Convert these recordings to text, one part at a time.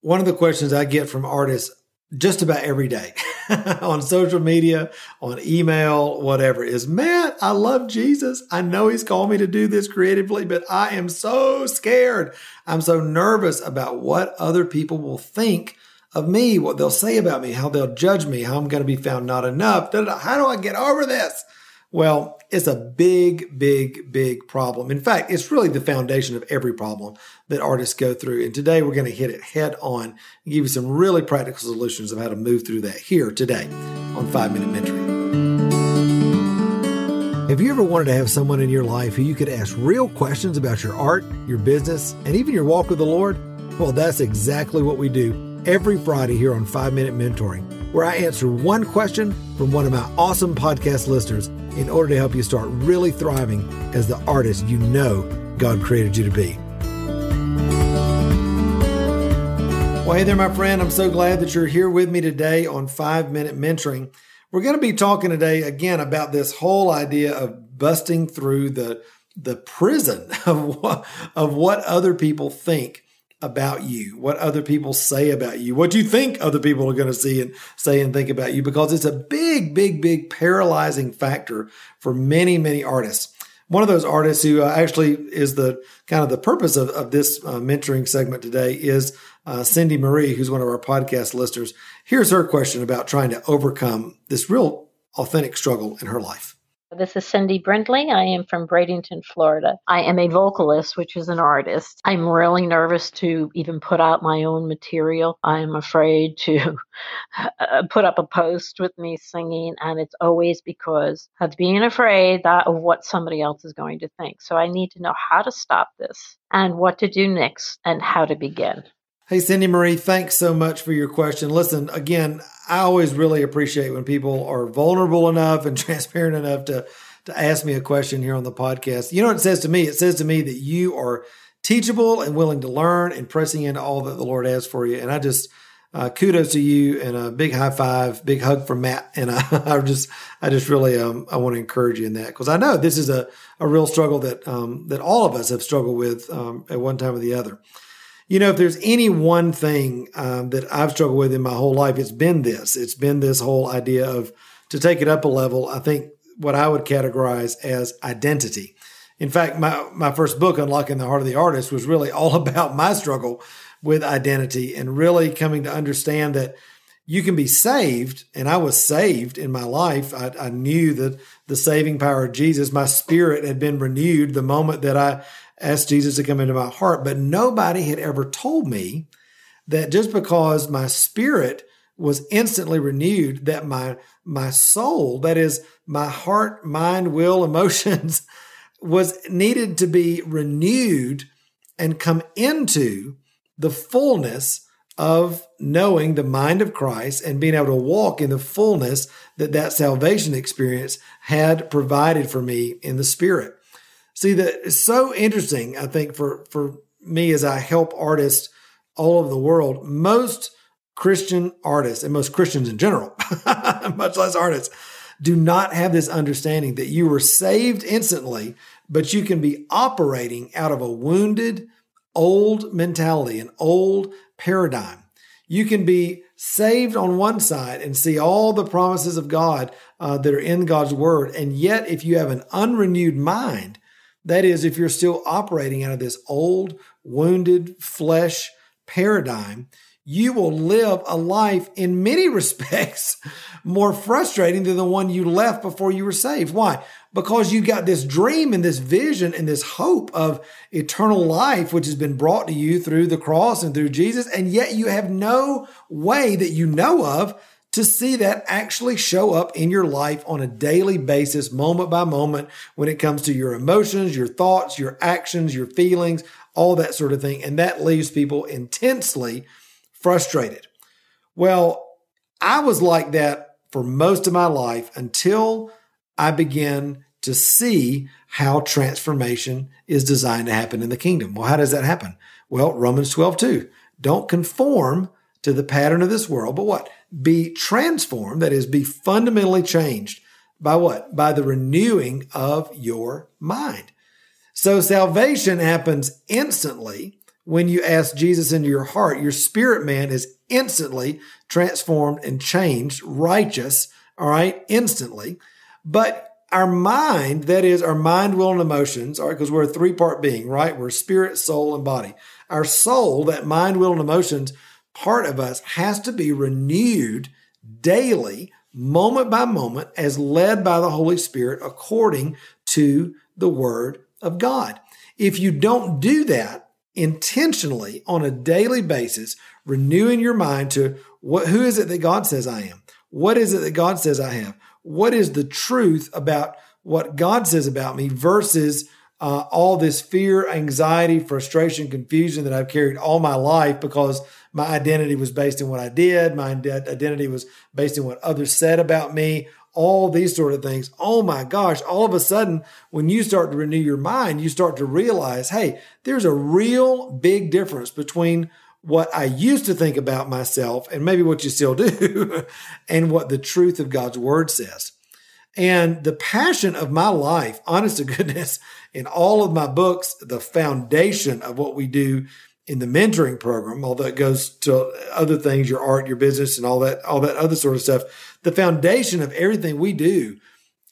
one of the questions I get from artists just about every day on social media, on email, whatever is, Matt, I love Jesus. I know he's called me to do this creatively, but I am so scared. I'm so nervous about what other people will think of me, what they'll say about me, how they'll judge me, how I'm going to be found not enough. How do I get over this? Well, it's a big, big, big problem. In fact, it's really the foundation of every problem that artists go through. And today we're going to hit it head on and give you some really practical solutions of how to move through that here today on 5 Minute Mentoring. Have you ever wanted to have someone in your life who you could ask real questions about your art, your business, and even your walk with the Lord? Well, that's exactly what we do every Friday here on 5 Minute Mentoring, where I answer one question from one of my awesome podcast listeners in order to help you start really thriving as the artist you know God created you to be. Well, hey there, my friend. I'm so glad that you're here with me today on Five Minute Mentoring. We're going to be talking today again about this whole idea of busting through the the prison of what, of what other people think about you, what other people say about you, what you think other people are going to see and say and think about you, because it's a big, big, big paralyzing factor for many, many artists. One of those artists who uh, actually is the kind of the purpose of, of this uh, mentoring segment today is uh, Cindy Marie, who's one of our podcast listeners. Here's her question about trying to overcome this real authentic struggle in her life. This is Cindy Brindley. I am from Bradenton, Florida. I am a vocalist, which is an artist. I'm really nervous to even put out my own material. I'm afraid to put up a post with me singing, and it's always because of being afraid that of what somebody else is going to think. So I need to know how to stop this and what to do next and how to begin. Hey, Cindy Marie, thanks so much for your question. Listen, again, I always really appreciate when people are vulnerable enough and transparent enough to, to ask me a question here on the podcast. You know what it says to me? It says to me that you are teachable and willing to learn and pressing into all that the Lord has for you. And I just, uh, kudos to you and a big high five, big hug from Matt. And I, I just, I just really, um, I want to encourage you in that because I know this is a, a real struggle that, um, that all of us have struggled with, um, at one time or the other. You know, if there's any one thing um, that I've struggled with in my whole life, it's been this. It's been this whole idea of to take it up a level. I think what I would categorize as identity. In fact, my, my first book, Unlocking the Heart of the Artist, was really all about my struggle with identity and really coming to understand that you can be saved. And I was saved in my life. I, I knew that the saving power of Jesus, my spirit had been renewed the moment that I asked Jesus to come into my heart. But nobody had ever told me that just because my spirit was instantly renewed, that my my soul, that is my heart, mind, will, emotions, was needed to be renewed and come into the fullness of knowing the mind of Christ and being able to walk in the fullness that that salvation experience had provided for me in the spirit. See, that is so interesting, I think, for, for me as I help artists all over the world. Most Christian artists and most Christians in general, much less artists, do not have this understanding that you were saved instantly, but you can be operating out of a wounded, old mentality, an old paradigm. You can be saved on one side and see all the promises of God uh, that are in God's word. And yet, if you have an unrenewed mind, that is, if you're still operating out of this old, wounded flesh paradigm, you will live a life in many respects more frustrating than the one you left before you were saved. Why? Because you've got this dream and this vision and this hope of eternal life, which has been brought to you through the cross and through Jesus. And yet you have no way that you know of to see that actually show up in your life on a daily basis, moment by moment, when it comes to your emotions, your thoughts, your actions, your feelings, all that sort of thing. And that leaves people intensely frustrated. Well, I was like that for most of my life until I began to see how transformation is designed to happen in the kingdom. Well, how does that happen? Well, Romans 12, 2. Don't conform to the pattern of this world, but what? Be transformed, that is, be fundamentally changed by what? By the renewing of your mind. So salvation happens instantly when you ask Jesus into your heart, your spirit man is instantly transformed and changed, righteous, all right, instantly. But our mind, that is our mind, will, and emotions, all right, because we're a three part being, right? We're spirit, soul, and body. Our soul, that mind, will, and emotions part of us has to be renewed daily, moment by moment, as led by the Holy Spirit according to the Word of God. If you don't do that intentionally on a daily basis, renewing your mind to what, who is it that God says I am? What is it that God says I have? What is the truth about what God says about me versus uh, all this fear, anxiety, frustration, confusion that I've carried all my life because my identity was based in what I did. My identity was based in what others said about me, all these sort of things. Oh my gosh, all of a sudden, when you start to renew your mind, you start to realize, hey, there's a real big difference between what I used to think about myself and maybe what you still do and what the truth of God's word says. And the passion of my life, honest to goodness, in all of my books, the foundation of what we do in the mentoring program, although it goes to other things, your art, your business, and all that, all that other sort of stuff. The foundation of everything we do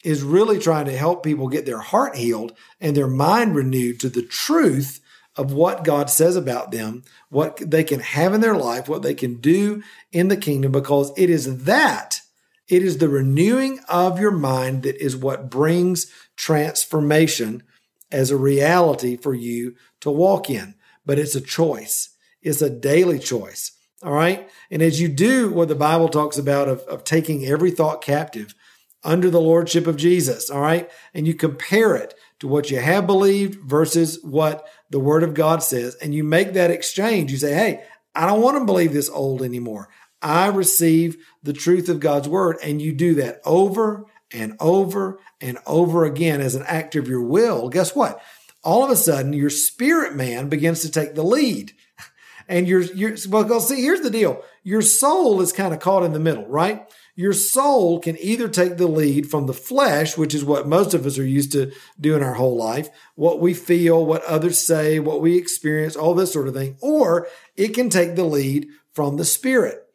is really trying to help people get their heart healed and their mind renewed to the truth of what God says about them, what they can have in their life, what they can do in the kingdom, because it is that, it is the renewing of your mind that is what brings transformation as a reality for you to walk in. But it's a choice, it's a daily choice. All right. And as you do what the Bible talks about of, of taking every thought captive under the lordship of Jesus, all right, and you compare it to what you have believed versus what the word of God says, and you make that exchange, you say, Hey, I don't want to believe this old anymore. I receive the truth of God's word. And you do that over and over and over again as an act of your will. Guess what? All of a sudden, your spirit man begins to take the lead. And you're, you're, well, see, here's the deal. Your soul is kind of caught in the middle, right? Your soul can either take the lead from the flesh, which is what most of us are used to doing our whole life, what we feel, what others say, what we experience, all this sort of thing, or it can take the lead from the spirit.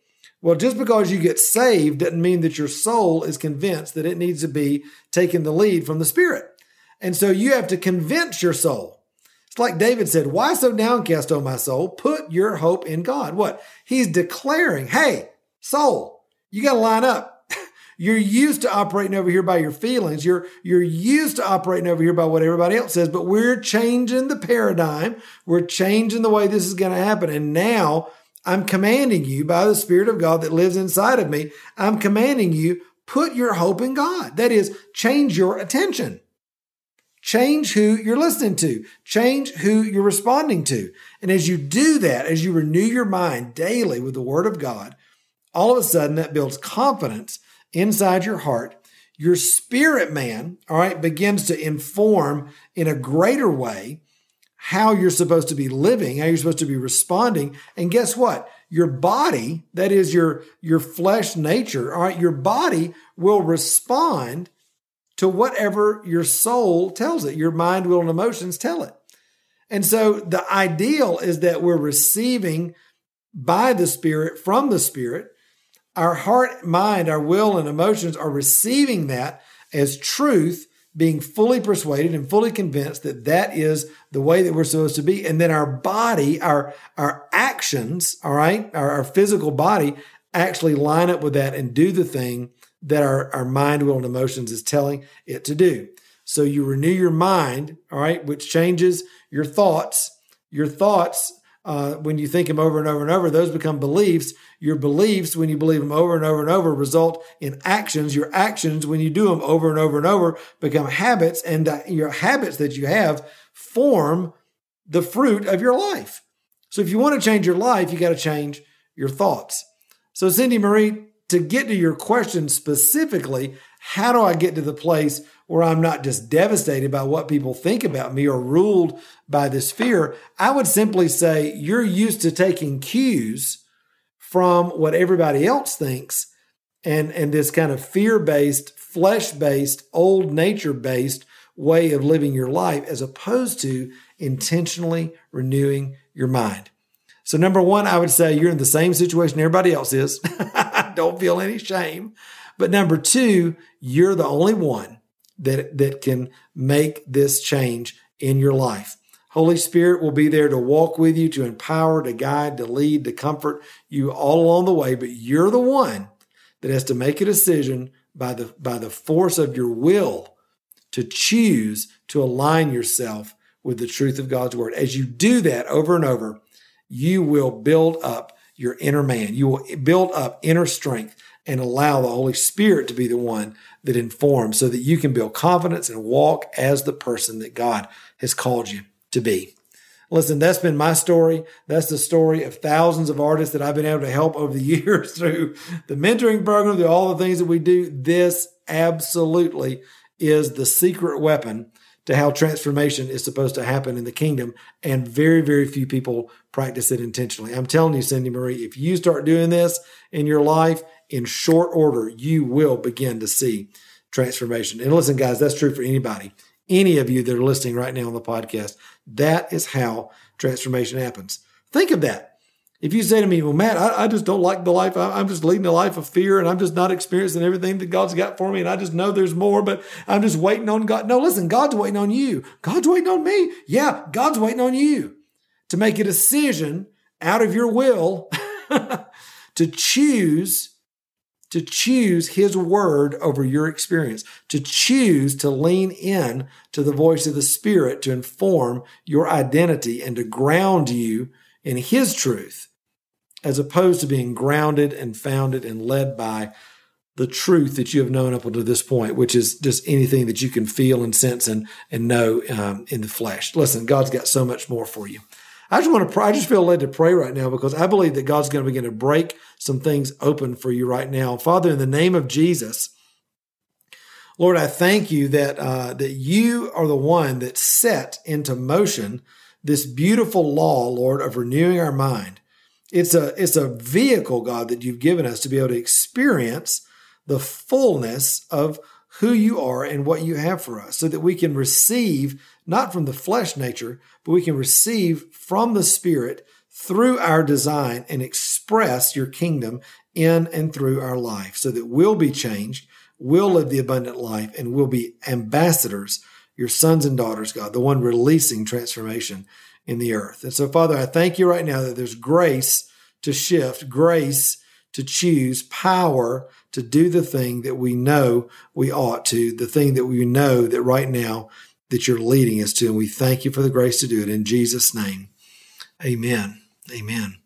Well, just because you get saved doesn't mean that your soul is convinced that it needs to be taking the lead from the spirit. And so you have to convince your soul. It's like David said, Why so downcast, O my soul? Put your hope in God. What? He's declaring, Hey, soul, you got to line up. You're used to operating over here by your feelings. You're, you're used to operating over here by what everybody else says, but we're changing the paradigm. We're changing the way this is going to happen. And now I'm commanding you by the Spirit of God that lives inside of me. I'm commanding you, put your hope in God. That is, change your attention. Change who you're listening to. Change who you're responding to. And as you do that, as you renew your mind daily with the Word of God, all of a sudden that builds confidence inside your heart. Your spirit man, all right, begins to inform in a greater way how you're supposed to be living, how you're supposed to be responding. And guess what? Your body, that is your, your flesh nature, all right, your body will respond to whatever your soul tells it, your mind, will, and emotions tell it. And so the ideal is that we're receiving by the Spirit from the Spirit. Our heart, mind, our will, and emotions are receiving that as truth, being fully persuaded and fully convinced that that is the way that we're supposed to be. And then our body, our, our actions, all right, our, our physical body actually line up with that and do the thing that our, our mind, will, and emotions is telling it to do. So you renew your mind, all right, which changes your thoughts. Your thoughts, uh, when you think them over and over and over, those become beliefs. Your beliefs, when you believe them over and over and over, result in actions. Your actions, when you do them over and over and over, become habits. And uh, your habits that you have form the fruit of your life. So if you want to change your life, you got to change your thoughts. So, Cindy Marie, to get to your question specifically, how do I get to the place where I'm not just devastated by what people think about me or ruled by this fear? I would simply say you're used to taking cues from what everybody else thinks and, and this kind of fear based, flesh based, old nature based way of living your life as opposed to intentionally renewing your mind. So, number one, I would say you're in the same situation everybody else is. Don't feel any shame. But number two, you're the only one that, that can make this change in your life. Holy Spirit will be there to walk with you, to empower, to guide, to lead, to comfort you all along the way. But you're the one that has to make a decision by the, by the force of your will to choose to align yourself with the truth of God's word. As you do that over and over, you will build up your inner man. You will build up inner strength and allow the Holy Spirit to be the one that informs so that you can build confidence and walk as the person that God has called you to be. Listen, that's been my story. That's the story of thousands of artists that I've been able to help over the years through the mentoring program, through all the things that we do. This absolutely is the secret weapon to how transformation is supposed to happen in the kingdom. And very, very few people practice it intentionally. I'm telling you, Cindy Marie, if you start doing this in your life in short order, you will begin to see transformation. And listen, guys, that's true for anybody any of you that are listening right now on the podcast. That is how transformation happens. Think of that. If you say to me, well, Matt, I, I just don't like the life. I, I'm just leading a life of fear and I'm just not experiencing everything that God's got for me. And I just know there's more, but I'm just waiting on God. No, listen, God's waiting on you. God's waiting on me. Yeah, God's waiting on you to make a decision out of your will to choose to choose his word over your experience, to choose to lean in to the voice of the spirit to inform your identity and to ground you in his truth, as opposed to being grounded and founded and led by the truth that you have known up until this point, which is just anything that you can feel and sense and, and know um, in the flesh. Listen, God's got so much more for you. I just want to pray. I just feel led to pray right now because I believe that God's going to begin to break some things open for you right now. Father, in the name of Jesus, Lord, I thank you that uh, that you are the one that set into motion this beautiful law, Lord, of renewing our mind. It's a it's a vehicle, God, that you've given us to be able to experience the fullness of who you are and what you have for us, so that we can receive not from the flesh nature, but we can receive from the Spirit through our design and express your kingdom in and through our life so that we'll be changed, we'll live the abundant life, and we'll be ambassadors, your sons and daughters, God, the one releasing transformation in the earth. And so, Father, I thank you right now that there's grace to shift, grace to choose, power to do the thing that we know we ought to, the thing that we know that right now that you're leading us to. And we thank you for the grace to do it in Jesus' name. Amen. Amen.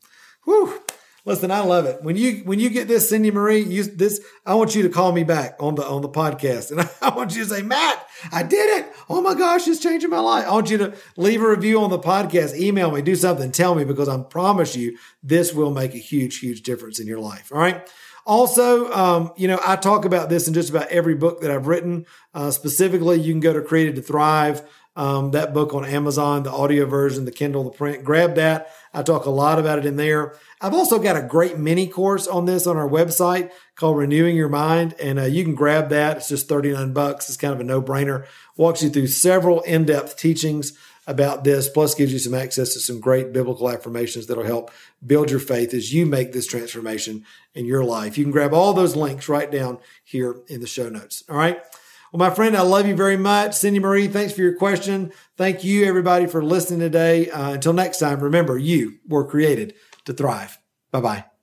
Whew. Listen, I love it. When you when you get this, Cindy Marie, you this I want you to call me back on the on the podcast. And I want you to say, Matt, I did it. Oh my gosh, it's changing my life. I want you to leave a review on the podcast, email me, do something, tell me, because I promise you this will make a huge, huge difference in your life. All right. Also, um, you know, I talk about this in just about every book that I've written. Uh, specifically, you can go to Created to Thrive, um, that book on Amazon, the audio version, the Kindle, the print. Grab that. I talk a lot about it in there. I've also got a great mini course on this on our website called Renewing Your Mind, and uh, you can grab that. It's just 39 bucks. It's kind of a no brainer. Walks you through several in depth teachings about this, plus gives you some access to some great biblical affirmations that'll help build your faith as you make this transformation in your life. You can grab all those links right down here in the show notes. All right. Well, my friend, I love you very much. Cindy Marie, thanks for your question. Thank you, everybody, for listening today. Uh, until next time, remember, you were created to thrive. Bye bye.